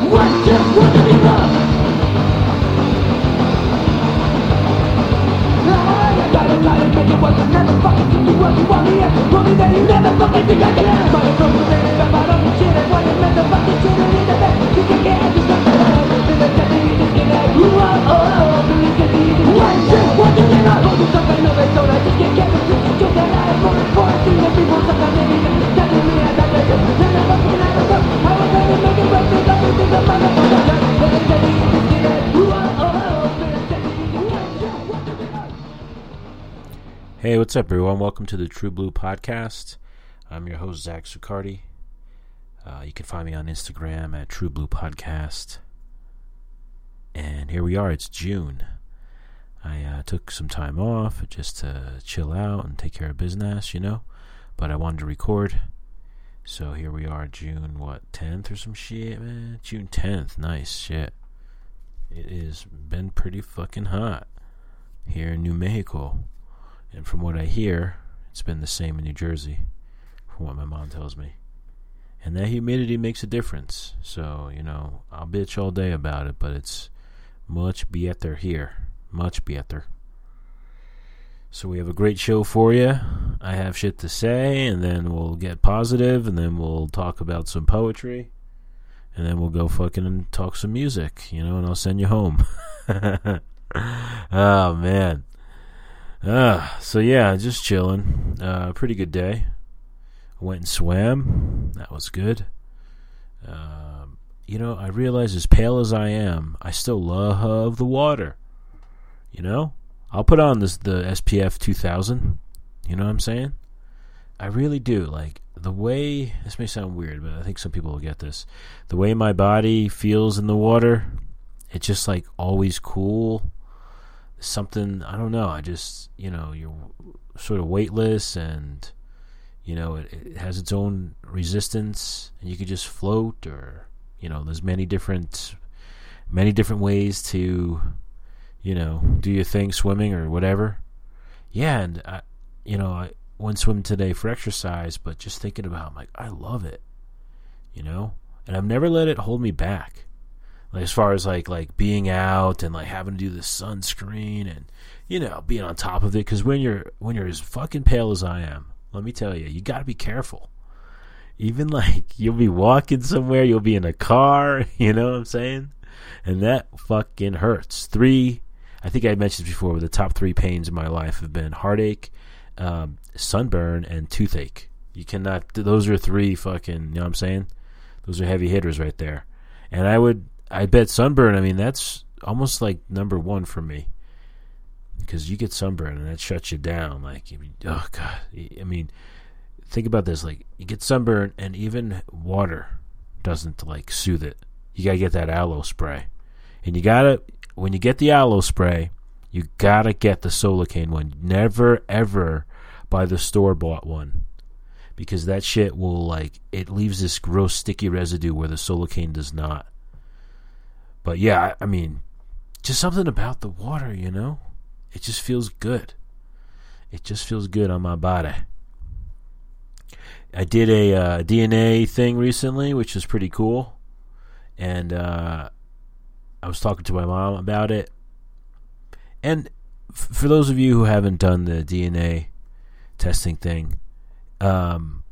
What just to be make it work, I never fucking you what you want me at. Told that you never fucking think I can have. But it's over there, if I don't shit, I want to make the fucking shit Hey, what's up, everyone? Welcome to the True Blue Podcast. I'm your host, Zach Sucardi. Uh, you can find me on Instagram at True Blue Podcast. And here we are. It's June. I uh, took some time off just to chill out and take care of business, you know. But I wanted to record. So here we are, June, what, 10th or some shit, man? June 10th. Nice shit. It has been pretty fucking hot here in New Mexico. And from what I hear, it's been the same in New Jersey, from what my mom tells me. And that humidity makes a difference. So, you know, I'll bitch all day about it, but it's much better here. Much better. So we have a great show for you. I have shit to say, and then we'll get positive, and then we'll talk about some poetry, and then we'll go fucking and talk some music, you know, and I'll send you home. oh, man. Uh, so yeah, just chilling. Uh, pretty good day. Went and swam. That was good. Um, you know, I realize as pale as I am, I still love the water. You know, I'll put on this the SPF 2000. You know what I'm saying? I really do. Like the way this may sound weird, but I think some people will get this. The way my body feels in the water, it's just like always cool something I don't know. I just you know you're sort of weightless and you know it, it has its own resistance and you could just float or you know there's many different many different ways to you know do your thing swimming or whatever. Yeah, and I you know I went swimming today for exercise, but just thinking about it, I'm like I love it, you know, and I've never let it hold me back like as far as like like being out and like having to do the sunscreen and you know being on top of it because when you're when you're as fucking pale as I am, let me tell you, you got to be careful. Even like you'll be walking somewhere, you'll be in a car, you know what I'm saying, and that fucking hurts. Three, I think I mentioned before, the top three pains in my life have been heartache, um, sunburn, and toothache. You cannot; those are three fucking. You know what I'm saying? Those are heavy hitters right there. And I would I bet sunburn. I mean, that's almost like number one for me because you get sunburn and that shuts you down. Like, oh god, I mean, think about this. Like, you get sunburn and even water doesn't like soothe it. You gotta get that aloe spray, and you gotta when you get the aloe spray, you gotta get the Solarcaine one. Never ever buy the store bought one because that shit will like it leaves this gross sticky residue where the Solarcaine does not. But yeah, I, I mean, just something about the water, you know? It just feels good. It just feels good on my body. I did a uh, DNA thing recently, which was pretty cool. And uh, I was talking to my mom about it. And f- for those of you who haven't done the DNA testing thing, um,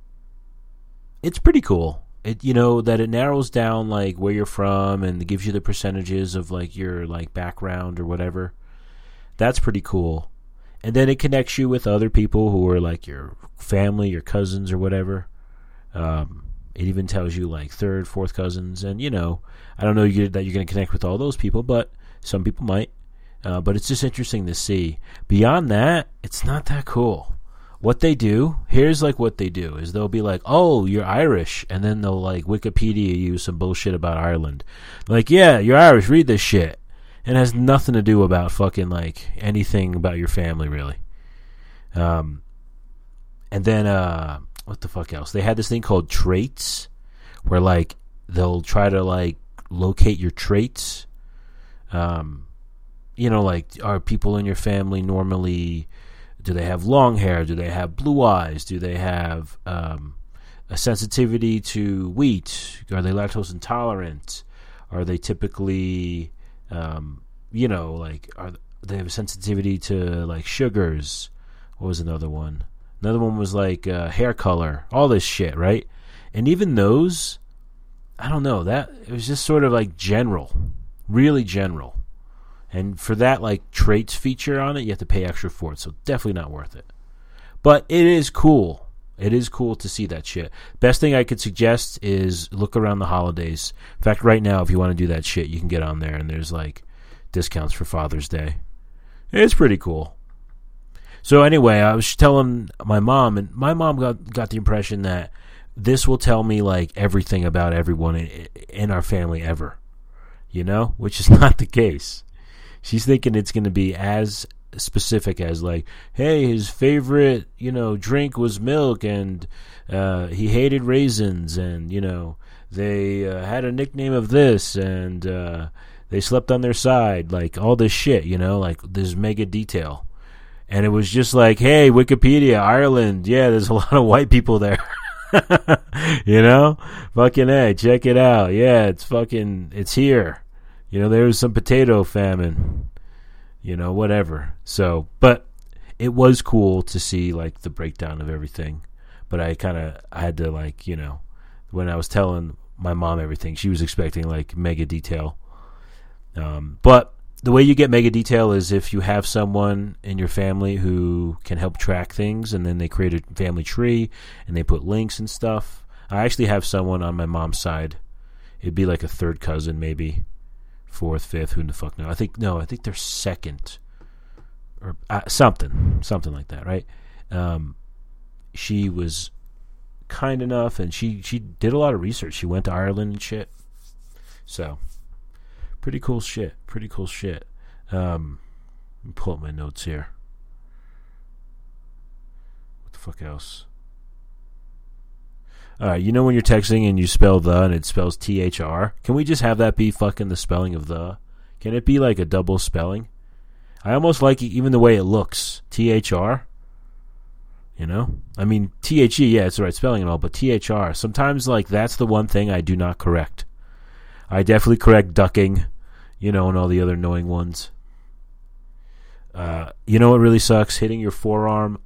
it's pretty cool it you know that it narrows down like where you're from and gives you the percentages of like your like background or whatever. That's pretty cool. And then it connects you with other people who are like your family, your cousins or whatever. Um, it even tells you like third, fourth cousins, and you know, I don't know you, that you're going to connect with all those people, but some people might. Uh, but it's just interesting to see. Beyond that, it's not that cool what they do here's like what they do is they'll be like oh you're irish and then they'll like wikipedia you some bullshit about ireland. Like yeah you're irish read this shit. And it has nothing to do about fucking like anything about your family really. Um and then uh what the fuck else? They had this thing called traits where like they'll try to like locate your traits. Um you know like are people in your family normally do they have long hair? Do they have blue eyes? Do they have um, a sensitivity to wheat? Are they lactose intolerant? Are they typically, um, you know, like are they have a sensitivity to like sugars? What was another one? Another one was like uh, hair color, all this shit, right? And even those, I don't know. That it was just sort of like general, really general. And for that like traits feature on it, you have to pay extra for it. So definitely not worth it. But it is cool. It is cool to see that shit. Best thing I could suggest is look around the holidays. In fact, right now, if you want to do that shit, you can get on there and there's like discounts for Father's Day. It's pretty cool. So anyway, I was telling my mom, and my mom got got the impression that this will tell me like everything about everyone in, in our family ever, you know, which is not the case. She's thinking it's going to be as specific as like, hey, his favorite, you know, drink was milk, and uh, he hated raisins, and you know, they uh, had a nickname of this, and uh, they slept on their side, like all this shit, you know, like this mega detail. And it was just like, hey, Wikipedia, Ireland, yeah, there's a lot of white people there. you know, fucking hey, check it out. Yeah, it's fucking, it's here. You know, there was some potato famine you know, whatever. So, but it was cool to see like the breakdown of everything. But I kind of I had to like you know when I was telling my mom everything, she was expecting like mega detail. Um, but the way you get mega detail is if you have someone in your family who can help track things, and then they create a family tree and they put links and stuff. I actually have someone on my mom's side. It'd be like a third cousin, maybe fourth, fifth, who the fuck knows? I think no, I think they're second or uh, something, something like that, right? Um, she was kind enough, and she she did a lot of research. She went to Ireland and shit. So, pretty cool shit. Pretty cool shit. Um, pull up my notes here. What the fuck else? All right, you know when you're texting and you spell the and it spells T H R? Can we just have that be fucking the spelling of the? Can it be like a double spelling? I almost like even the way it looks. T H R. You know? I mean, T H E, yeah, it's the right spelling and all, but T H R. Sometimes, like, that's the one thing I do not correct. I definitely correct ducking, you know, and all the other annoying ones. Uh, you know what really sucks? Hitting your forearm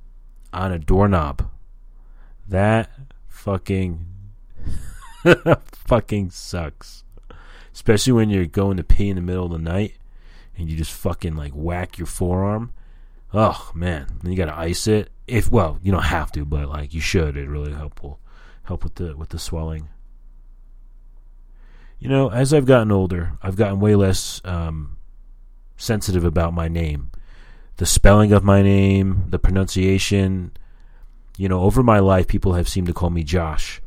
on a doorknob. That fucking fucking sucks. Especially when you're going to pee in the middle of the night and you just fucking like whack your forearm. Oh man, then you gotta ice it. If well, you don't have to, but like you should. It really helpful help with the with the swelling. You know, as I've gotten older, I've gotten way less um, sensitive about my name, the spelling of my name, the pronunciation, you know, over my life, people have seemed to call me Josh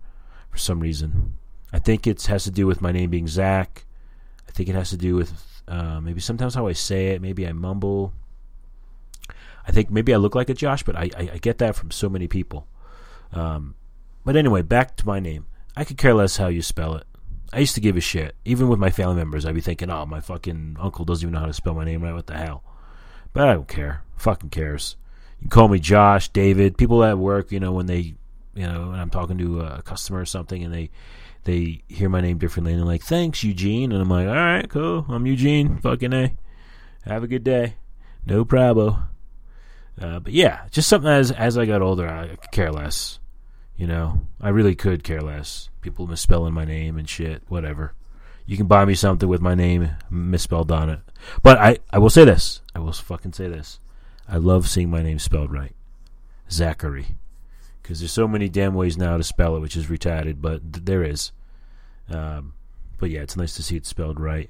for some reason. I think it has to do with my name being Zach. I think it has to do with uh, maybe sometimes how I say it. Maybe I mumble. I think maybe I look like a Josh, but I, I, I get that from so many people. Um, but anyway, back to my name. I could care less how you spell it. I used to give a shit. Even with my family members, I'd be thinking, oh, my fucking uncle doesn't even know how to spell my name right. What the hell? But I don't care. Fucking cares. You call me Josh, David. People at work, you know, when they, you know, when I'm talking to a customer or something, and they they hear my name differently, and they're like, "Thanks, Eugene," and I'm like, "All right, cool. I'm Eugene. Fucking a. Have a good day. No problem." Uh, but yeah, just something as as I got older, I care less. You know, I really could care less. People misspelling my name and shit, whatever. You can buy me something with my name misspelled on it. But I, I will say this. I will fucking say this. I love seeing my name spelled right. Zachary. Because there's so many damn ways now to spell it, which is retarded, but th- there is. Um, but yeah, it's nice to see it spelled right.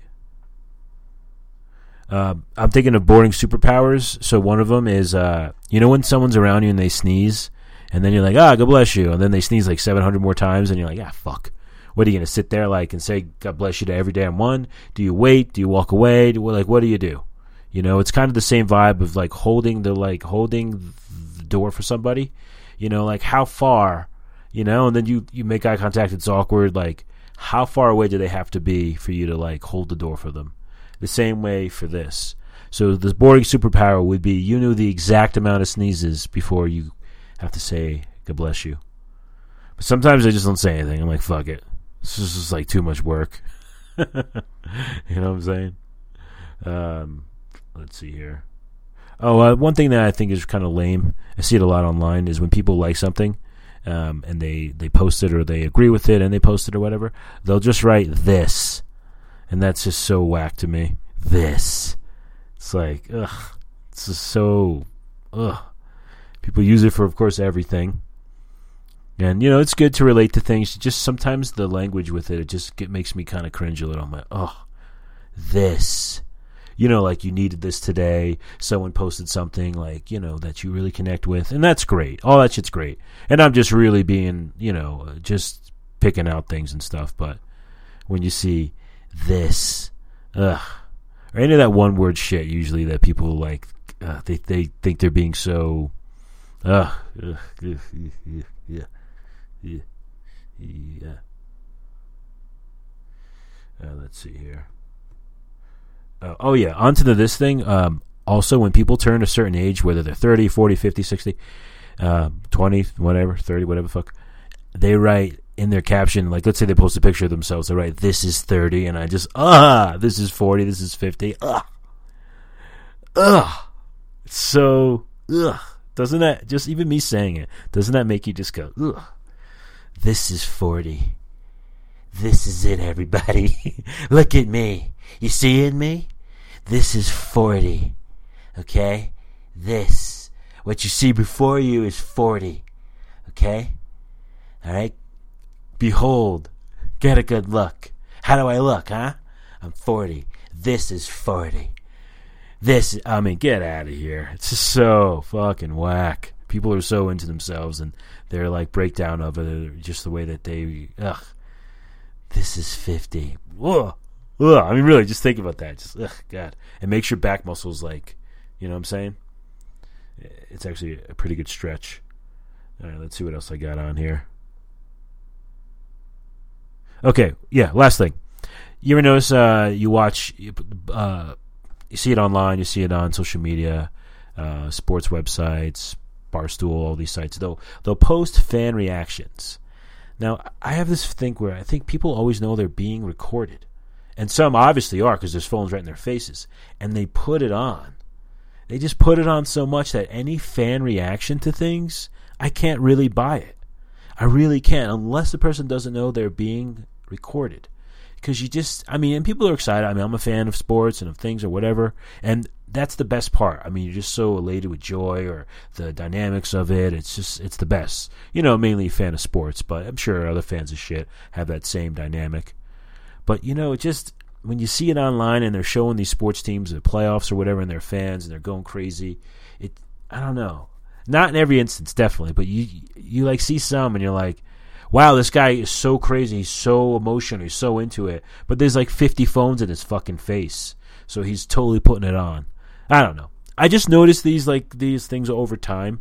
Uh, I'm thinking of boring superpowers. So one of them is, uh, you know, when someone's around you and they sneeze, and then you're like, ah, God bless you, and then they sneeze like 700 more times, and you're like, ah, fuck. What are you gonna sit there like and say God bless you to every damn one? Do you wait? Do you walk away? Do, like, what do you do? You know, it's kind of the same vibe of like holding the like holding the door for somebody. You know, like how far, you know, and then you you make eye contact. It's awkward. Like how far away do they have to be for you to like hold the door for them? The same way for this. So the boring superpower would be you knew the exact amount of sneezes before you have to say God bless you. But sometimes I just don't say anything. I'm like, fuck it. This is just like too much work. you know what I'm saying? Um, let's see here. Oh, uh, one thing that I think is kind of lame. I see it a lot online is when people like something, um, and they they post it or they agree with it and they post it or whatever. They'll just write this, and that's just so whack to me. This. It's like ugh. It's just so ugh. People use it for, of course, everything. And you know, it's good to relate to things. Just sometimes the language with it, it just it makes me kind of cringe a little. I'm like, oh, this you know, like you needed this today. Someone posted something like, you know, that you really connect with, and that's great. All that shit's great. And I'm just really being, you know, just picking out things and stuff. But when you see this, ugh, or any of that one word shit, usually that people like, uh, they they think they're being so, ugh, ugh, ugh, ugh, yeah, yeah, yeah. Uh, let's see here. Uh, oh yeah, onto the this thing. Um, also, when people turn a certain age, whether they're 30, 40, 50, 60, uh, 20, whatever, 30, whatever fuck, they write in their caption, like let's say they post a picture of themselves, they write, this is 30, and I just, ah, this is 40, this is 50, ugh. Ugh. So, ugh. Doesn't that, just even me saying it, doesn't that make you just go, ugh. This is 40. This is it, everybody. Look at me. You see in me? This is 40. Okay? This. What you see before you is 40. Okay? Alright? Behold. Get a good look. How do I look, huh? I'm 40. This is 40. This, I mean, get out of here. It's just so fucking whack. People are so into themselves and their like breakdown of it, just the way that they, ugh. This is 50. Ugh. Ugh, I mean, really, just think about that. Just, ugh, God. It makes your back muscles like, you know what I'm saying? It's actually a pretty good stretch. All right, let's see what else I got on here. Okay, yeah, last thing. You ever notice uh, you watch, uh, you see it online, you see it on social media, uh, sports websites, Barstool, all these sites. They'll they'll post fan reactions. Now, I have this thing where I think people always know they're being recorded. And some obviously are because there's phones right in their faces. And they put it on. They just put it on so much that any fan reaction to things, I can't really buy it. I really can't unless the person doesn't know they're being recorded. Because you just, I mean, and people are excited. I mean, I'm a fan of sports and of things or whatever. And that's the best part. I mean, you're just so elated with joy or the dynamics of it. It's just, it's the best. You know, mainly a fan of sports, but I'm sure other fans of shit have that same dynamic. But you know, just when you see it online and they're showing these sports teams the playoffs or whatever, and their fans and they're going crazy, it I don't know. Not in every instance, definitely, but you you like see some and you're like, wow, this guy is so crazy, he's so emotional, he's so into it. But there's like 50 phones in his fucking face, so he's totally putting it on. I don't know. I just noticed these like these things over time.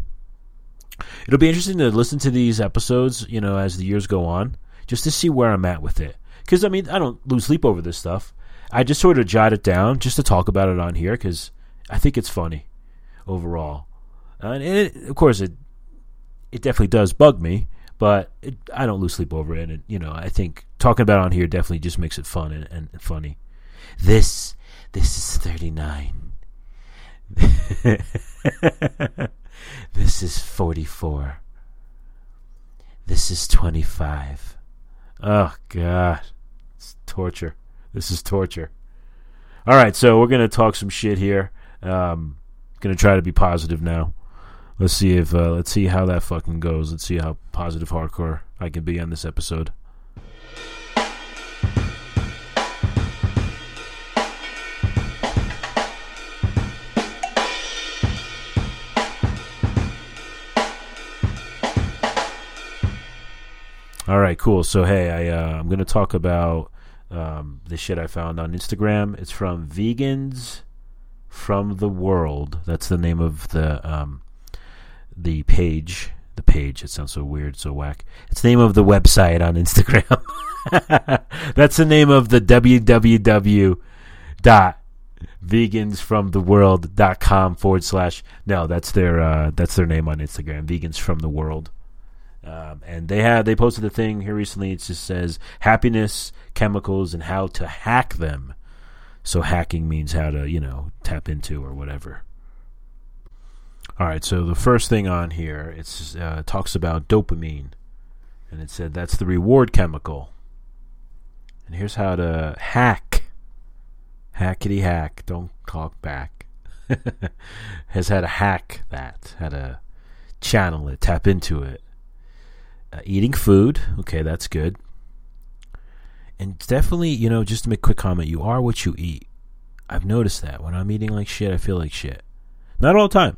It'll be interesting to listen to these episodes, you know, as the years go on, just to see where I'm at with it. Because I mean, I don't lose sleep over this stuff. I just sort of jot it down just to talk about it on here because I think it's funny overall. And it, of course, it it definitely does bug me, but it, I don't lose sleep over it. And you know, I think talking about it on here definitely just makes it fun and, and funny. This this is thirty nine. this is forty four. This is twenty five. Oh God torture. This is torture. All right, so we're gonna talk some shit here. Um, gonna try to be positive now. Let's see if uh, let's see how that fucking goes. Let's see how positive hardcore I can be on this episode. All right, cool. So hey, I uh, I'm gonna talk about um, the shit I found on Instagram. It's from Vegans from the World. That's the name of the um, the page. The page. It sounds so weird, so whack. It's the name of the website on Instagram. That's the name of the www dot vegansfromtheworld.com forward slash no that's their uh, that's their name on instagram vegans from the world Um, and they had they posted a thing here recently. It just says happiness chemicals and how to hack them. So hacking means how to you know tap into or whatever. All right, so the first thing on here it uh, talks about dopamine, and it said that's the reward chemical. And here's how to hack. Hackety hack. Don't talk back. Has had to hack that. Had to channel it, tap into it. Uh, eating food. Okay, that's good. And definitely, you know, just to make a quick comment, you are what you eat. I've noticed that. When I'm eating like shit, I feel like shit. Not all the time.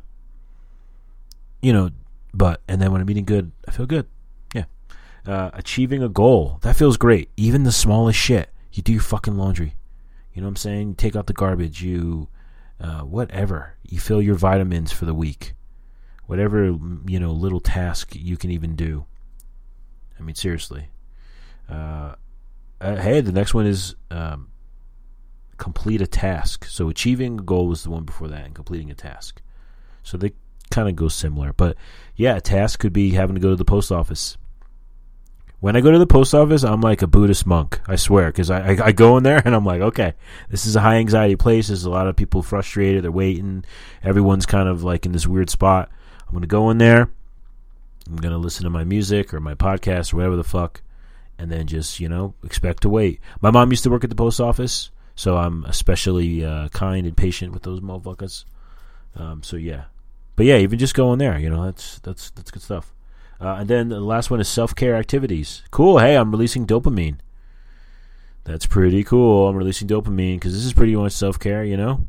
You know, but, and then when I'm eating good, I feel good. Yeah. Uh, achieving a goal. That feels great. Even the smallest shit. You do your fucking laundry. You know what I'm saying? You take out the garbage. You, uh, whatever. You fill your vitamins for the week. Whatever, you know, little task you can even do. I mean, seriously. Uh, uh, hey, the next one is um, complete a task. So achieving a goal was the one before that, and completing a task. So they kind of go similar. But yeah, a task could be having to go to the post office. When I go to the post office, I'm like a Buddhist monk. I swear, because I, I, I go in there and I'm like, okay, this is a high anxiety place. There's a lot of people frustrated. They're waiting. Everyone's kind of like in this weird spot. I'm gonna go in there. I'm gonna listen to my music or my podcast or whatever the fuck, and then just you know expect to wait. My mom used to work at the post office, so I'm especially uh, kind and patient with those motherfuckers. Um, so yeah, but yeah, even just going there, you know, that's that's that's good stuff. Uh, and then the last one is self care activities. Cool. Hey, I'm releasing dopamine. That's pretty cool. I'm releasing dopamine because this is pretty much self care, you know?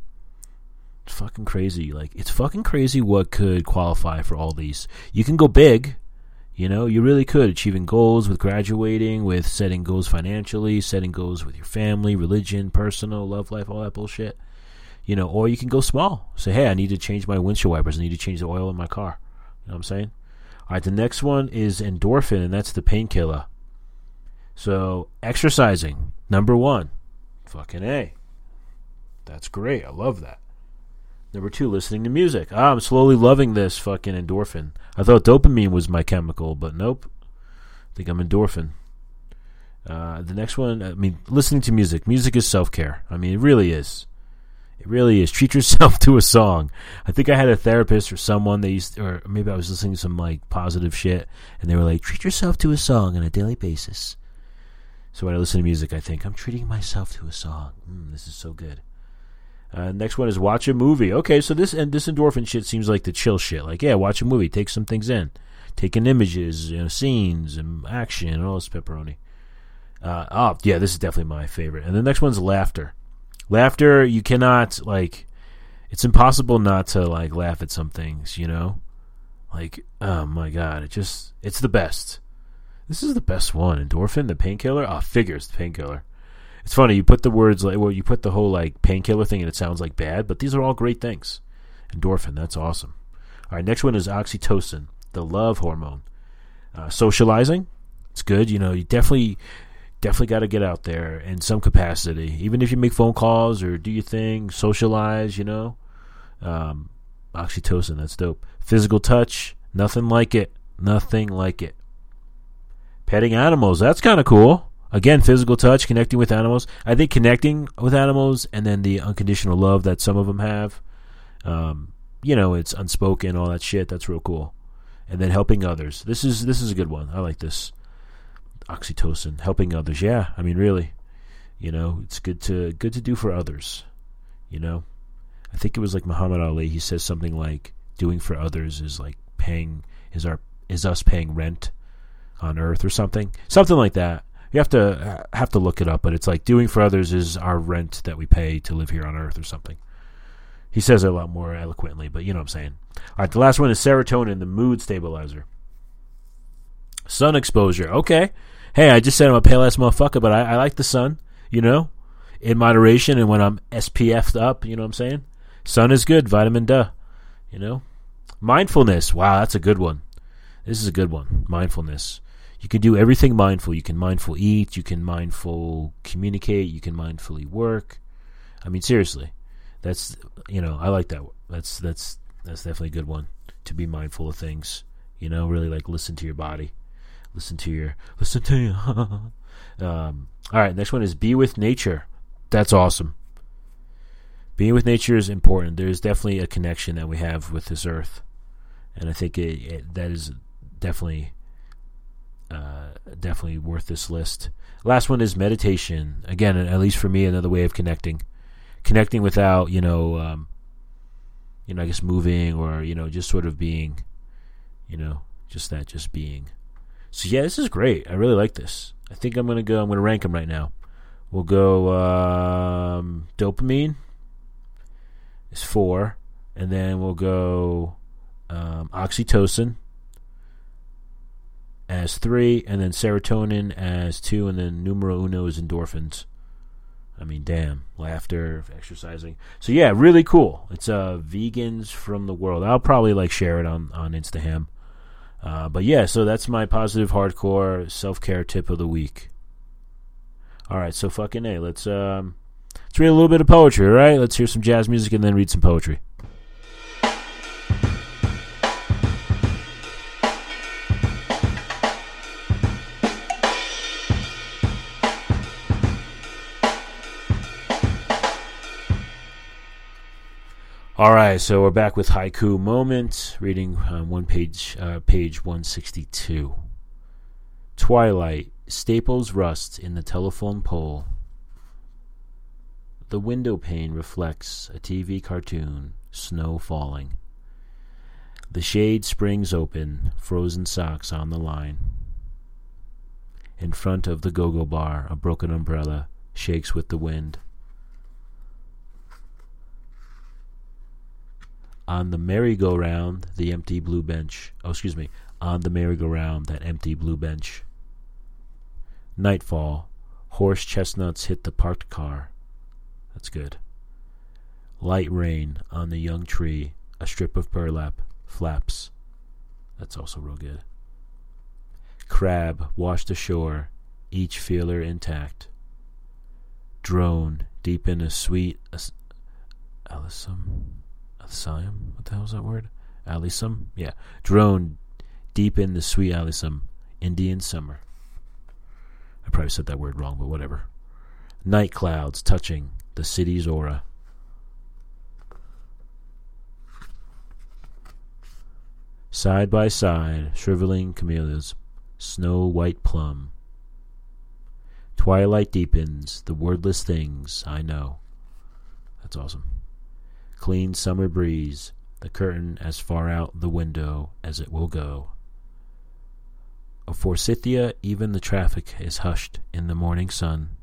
Fucking crazy. Like, it's fucking crazy what could qualify for all these. You can go big, you know, you really could. Achieving goals with graduating, with setting goals financially, setting goals with your family, religion, personal, love life, all that bullshit. You know, or you can go small. Say, hey, I need to change my windshield wipers. I need to change the oil in my car. You know what I'm saying? All right, the next one is endorphin, and that's the painkiller. So, exercising, number one. Fucking A. That's great. I love that. Number two, listening to music. Ah, I'm slowly loving this fucking endorphin. I thought dopamine was my chemical, but nope. I think I'm endorphin. Uh, the next one, I mean, listening to music. Music is self care. I mean, it really is. It really is. Treat yourself to a song. I think I had a therapist or someone they used, or maybe I was listening to some like positive shit, and they were like, "Treat yourself to a song on a daily basis." So when I listen to music, I think I'm treating myself to a song. Mm, this is so good. Uh, next one is watch a movie. Okay, so this and this endorphin shit seems like the chill shit. Like, yeah, watch a movie, take some things in, taking images, you know, scenes, and action, and all this pepperoni. Uh, oh, yeah, this is definitely my favorite. And the next one's laughter. Laughter, you cannot like. It's impossible not to like laugh at some things, you know. Like, oh my god, it just it's the best. This is the best one. Endorphin, the painkiller. Ah, oh, figures, the painkiller. It's funny you put the words like well, you put the whole like painkiller thing, and it sounds like bad, but these are all great things. Endorphin, that's awesome. All right, next one is oxytocin, the love hormone. Uh, socializing, it's good. You know, you definitely definitely got to get out there in some capacity, even if you make phone calls or do your thing, socialize. You know, um, oxytocin, that's dope. Physical touch, nothing like it. Nothing like it. Petting animals, that's kind of cool. Again, physical touch, connecting with animals. I think connecting with animals and then the unconditional love that some of them have. Um, you know, it's unspoken, all that shit. That's real cool. And then helping others. This is this is a good one. I like this. Oxytocin, helping others. Yeah, I mean, really, you know, it's good to good to do for others. You know, I think it was like Muhammad Ali. He says something like, "Doing for others is like paying is our is us paying rent on Earth or something, something like that." You have to uh, have to look it up, but it's like doing for others is our rent that we pay to live here on Earth or something. He says it a lot more eloquently, but you know what I'm saying. All right, the last one is serotonin, the mood stabilizer. Sun exposure. Okay. Hey, I just said I'm a pale ass motherfucker, but I, I like the sun, you know, in moderation and when I'm SPF'd up, you know what I'm saying? Sun is good, vitamin D, you know? Mindfulness. Wow, that's a good one. This is a good one. Mindfulness you can do everything mindful. You can mindful eat, you can mindful communicate, you can mindfully work. I mean, seriously, that's you know, I like that. That's that's that's definitely a good one to be mindful of things. You know, really like listen to your body. listen to your listen to you. um, all right, next one is be with nature. That's awesome. Being with nature is important. There's definitely a connection that we have with this earth, and I think it, it, that is definitely uh, definitely worth this list. Last one is meditation. Again, at least for me, another way of connecting, connecting without you know, um, you know, I guess moving or you know, just sort of being, you know, just that, just being. So yeah, this is great. I really like this. I think I'm gonna go. I'm gonna rank them right now. We'll go um, dopamine is four, and then we'll go um, oxytocin as three, and then serotonin as two, and then numero uno is endorphins. I mean, damn, laughter, exercising. So yeah, really cool. It's uh vegans from the world. I'll probably like share it on on Instagram. Uh, but yeah, so that's my positive hardcore self care tip of the week. All right, so fucking a. Let's um, let's read a little bit of poetry. All right, let's hear some jazz music and then read some poetry. All right, so we're back with haiku moment, reading um, one page, uh, page one sixty two. Twilight, staples rust in the telephone pole. The window pane reflects a TV cartoon, snow falling. The shade springs open, frozen socks on the line. In front of the go go bar, a broken umbrella shakes with the wind. On the merry-go-round, the empty blue bench. Oh, excuse me. On the merry-go-round, that empty blue bench. Nightfall. Horse chestnuts hit the parked car. That's good. Light rain on the young tree. A strip of burlap flaps. That's also real good. Crab washed ashore, each feeler intact. Drone deep in a sweet as-. Alyssum? What the hell is that word? Alyssum? Yeah. Drone deep in the sweet Alyssum. Indian summer. I probably said that word wrong, but whatever. Night clouds touching the city's aura. Side by side, shriveling camellias, snow white plum. Twilight deepens, the wordless things I know. That's awesome. Clean summer breeze, the curtain as far out the window as it will go. Of Forsythia, even the traffic is hushed in the morning sun.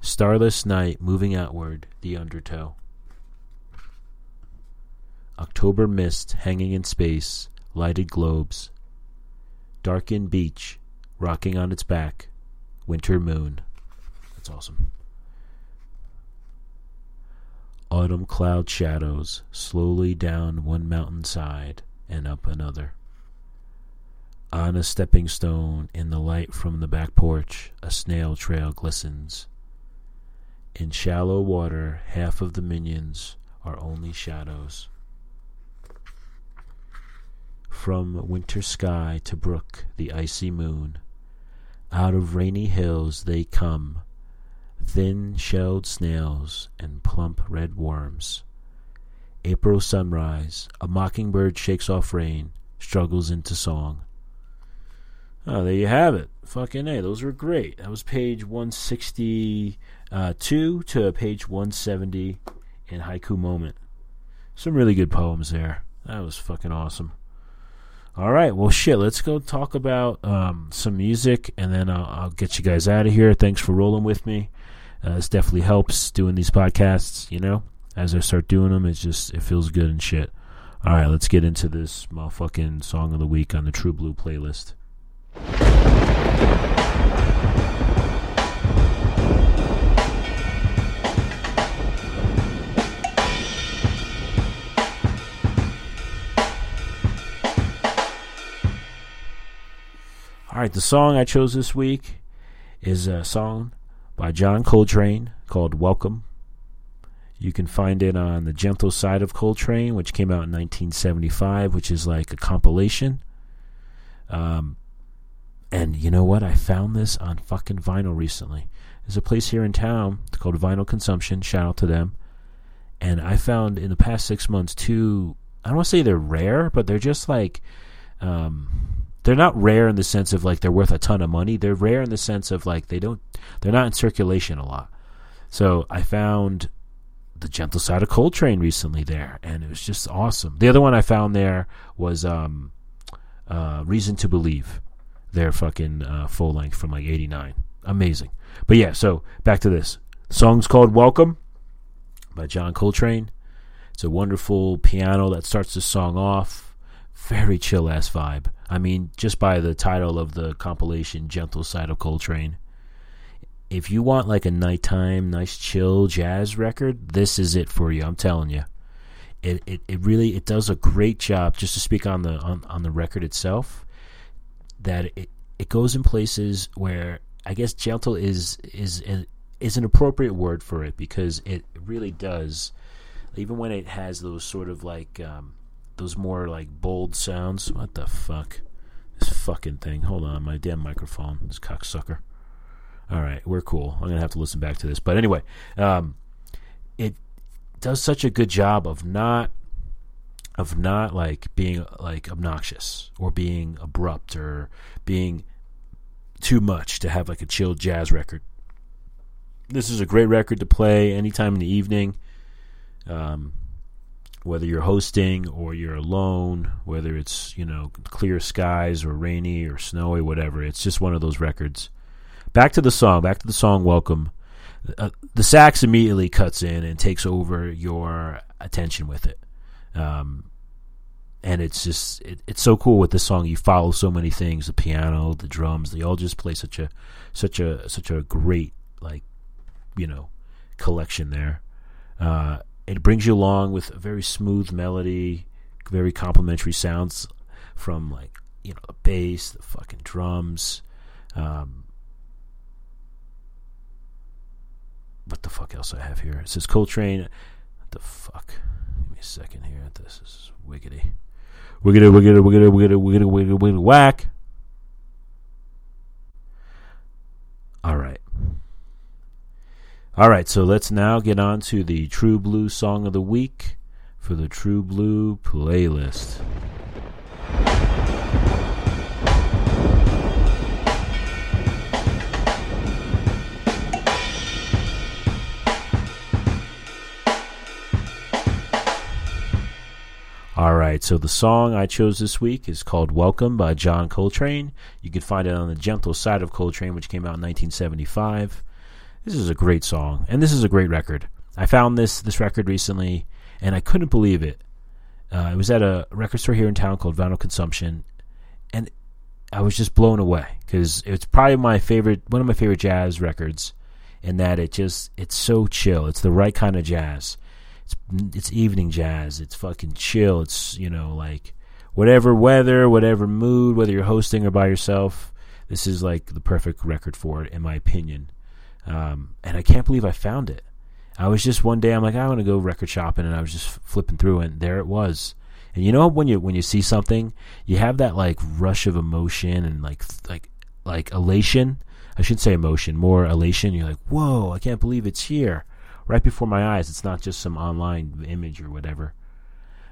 Starless night moving outward, the undertow. October mist hanging in space, lighted globes. Darkened beach, rocking on its back, winter moon. That's awesome. Autumn cloud shadows slowly down one mountainside and up another. On a stepping stone in the light from the back porch, a snail trail glistens. In shallow water, half of the minions are only shadows. From winter sky to brook, the icy moon. Out of rainy hills they come, thin shelled snails and plump red worms. April sunrise, a mockingbird shakes off rain, struggles into song. Oh, there you have it. Fucking A. Those were great. That was page 162 to page 170 in Haiku Moment. Some really good poems there. That was fucking awesome. All right, well, shit. Let's go talk about um, some music, and then I'll, I'll, get you guys out of here. Thanks for rolling with me. Uh, this definitely helps doing these podcasts. You know, as I start doing them, it's just it feels good and shit. All right, let's get into this motherfucking song of the week on the True Blue playlist. All right, the song I chose this week is a song by John Coltrane called Welcome. You can find it on The Gentle Side of Coltrane, which came out in 1975, which is like a compilation. Um, and you know what? I found this on fucking vinyl recently. There's a place here in town called Vinyl Consumption. Shout out to them. And I found in the past six months two. I don't want to say they're rare, but they're just like, um, they're not rare in the sense of like they're worth a ton of money. They're rare in the sense of like they don't, they're not in circulation a lot. So I found the Gentle Side of Coltrane recently there, and it was just awesome. The other one I found there was um, uh, Reason to Believe, their fucking uh, full length from like '89. Amazing. But yeah, so back to this. Song's called Welcome by John Coltrane. It's a wonderful piano that starts the song off. Very chill ass vibe. I mean, just by the title of the compilation, Gentle Side of Coltrane. If you want like a nighttime, nice chill jazz record, this is it for you. I'm telling you. It, it, it really it does a great job just to speak on the on, on the record itself that it, it goes in places where I guess gentle is is is an appropriate word for it because it really does. Even when it has those sort of like um, those more like bold sounds. What the fuck? This fucking thing. Hold on, my damn microphone. This cocksucker. All right, we're cool. I'm gonna have to listen back to this, but anyway, um, it does such a good job of not of not like being like obnoxious or being abrupt or being too much to have like a chill jazz record. This is a great record to play anytime in the evening. Um, whether you're hosting or you're alone, whether it's, you know, clear skies or rainy or snowy, whatever. It's just one of those records. Back to the song, back to the song Welcome. Uh, the sax immediately cuts in and takes over your attention with it. Um, and it's just it, it's so cool with this song you follow so many things the piano the drums they all just play such a such a such a great like you know collection there uh, it brings you along with a very smooth melody very complimentary sounds from like you know the bass the fucking drums um, what the fuck else I have here? It says Coltrane. What the fuck? Give me a second here. This is wiggity. Wiggity, wiggity, wiggity, wiggity, wiggity, wiggity, wiggity, whack. All right. All right, so let's now get on to the True Blue Song of the Week for the True Blue playlist. All right, so the song I chose this week is called Welcome by John Coltrane. You can find it on the Gentle Side of Coltrane, which came out in 1975. This is a great song, and this is a great record. I found this this record recently, and I couldn't believe it. Uh, it was at a record store here in town called Vinyl Consumption, and I was just blown away because it's probably my favorite, one of my favorite jazz records, in that it just it's so chill. It's the right kind of jazz it's it's evening jazz. It's fucking chill. It's you know like whatever weather, whatever mood, whether you're hosting or by yourself. This is like the perfect record for it, in my opinion. Um, and I can't believe I found it. I was just one day I'm like I want to go record shopping, and I was just flipping through, and there it was. And you know when you when you see something, you have that like rush of emotion and like like like elation. I shouldn't say emotion, more elation. You're like, whoa, I can't believe it's here right before my eyes. It's not just some online image or whatever.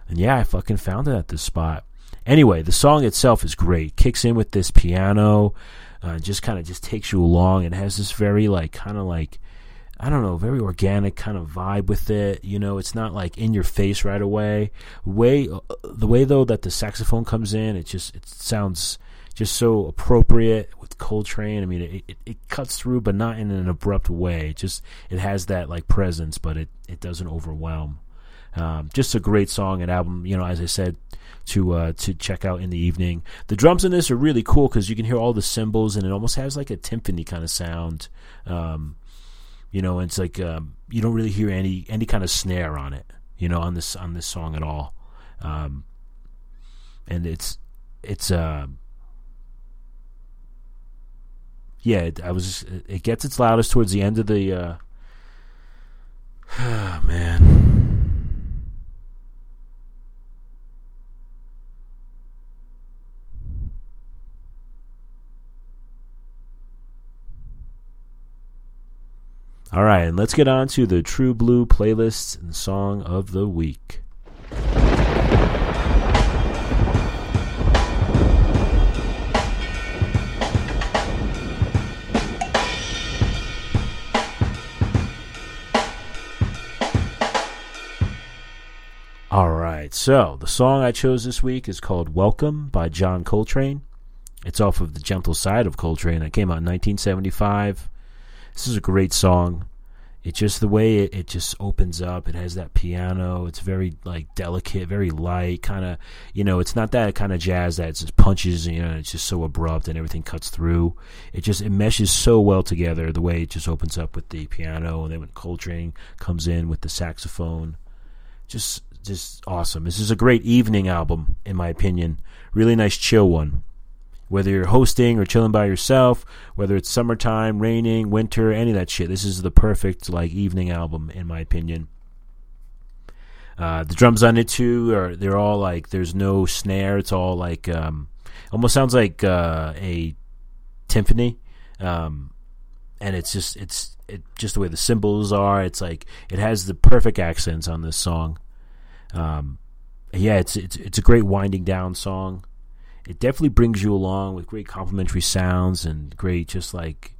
And yeah, I fucking found it at this spot. Anyway, the song itself is great. Kicks in with this piano, uh, just kind of just takes you along. It has this very like kind of like I don't know, very organic kind of vibe with it. You know, it's not like in your face right away. Way uh, the way though that the saxophone comes in, it just it sounds just so appropriate with Coltrane. I mean, it, it, it, cuts through, but not in an abrupt way. It just it has that like presence, but it it doesn't overwhelm. Um, just a great song and album. You know, as I said, to uh, to check out in the evening. The drums in this are really cool because you can hear all the cymbals, and it almost has like a timpani kind of sound. Um, you know, it's like um, you don't really hear any any kind of snare on it. You know, on this on this song at all. Um, and it's it's uh yeah, it, I was. It gets its loudest towards the end of the. Uh, oh, man. All right, and let's get on to the True Blue playlist and song of the week. All right, so the song I chose this week is called Welcome by John Coltrane. It's off of The Gentle Side of Coltrane. It came out in 1975. This is a great song. It's just the way it, it just opens up. It has that piano. It's very like delicate, very light, kind of. You know, it's not that kind of jazz that just punches. You know, it's just so abrupt and everything cuts through. It just it meshes so well together. The way it just opens up with the piano, and then when Coltrane comes in with the saxophone, just just awesome. This is a great evening album, in my opinion. Really nice chill one whether you're hosting or chilling by yourself, whether it's summertime, raining, winter, any of that shit. This is the perfect like evening album in my opinion. Uh, the drums on it too are they're all like there's no snare. It's all like um, almost sounds like uh, a timpani, um, and it's just it's it just the way the cymbals are. It's like it has the perfect accents on this song. Um, yeah, it's it's it's a great winding down song it definitely brings you along with great complimentary sounds and great just like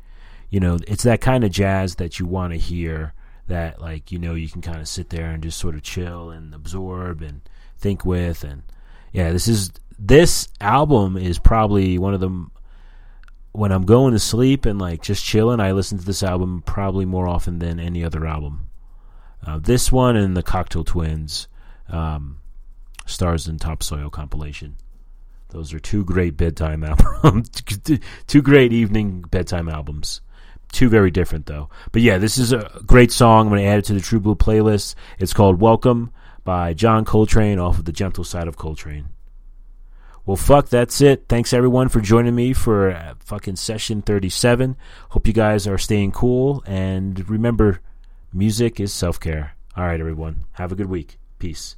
you know it's that kind of jazz that you want to hear that like you know you can kind of sit there and just sort of chill and absorb and think with and yeah this is this album is probably one of them when I'm going to sleep and like just chilling I listen to this album probably more often than any other album. Uh, this one and the Cocteau Twins um, Stars and Topsoil compilation those are two great bedtime albums, two great evening bedtime albums. Two very different though. But yeah, this is a great song. I'm going to add it to the True Blue playlist. It's called Welcome by John Coltrane off of the Gentle Side of Coltrane. Well, fuck, that's it. Thanks everyone for joining me for uh, fucking session 37. Hope you guys are staying cool. And remember, music is self care. All right, everyone. Have a good week. Peace.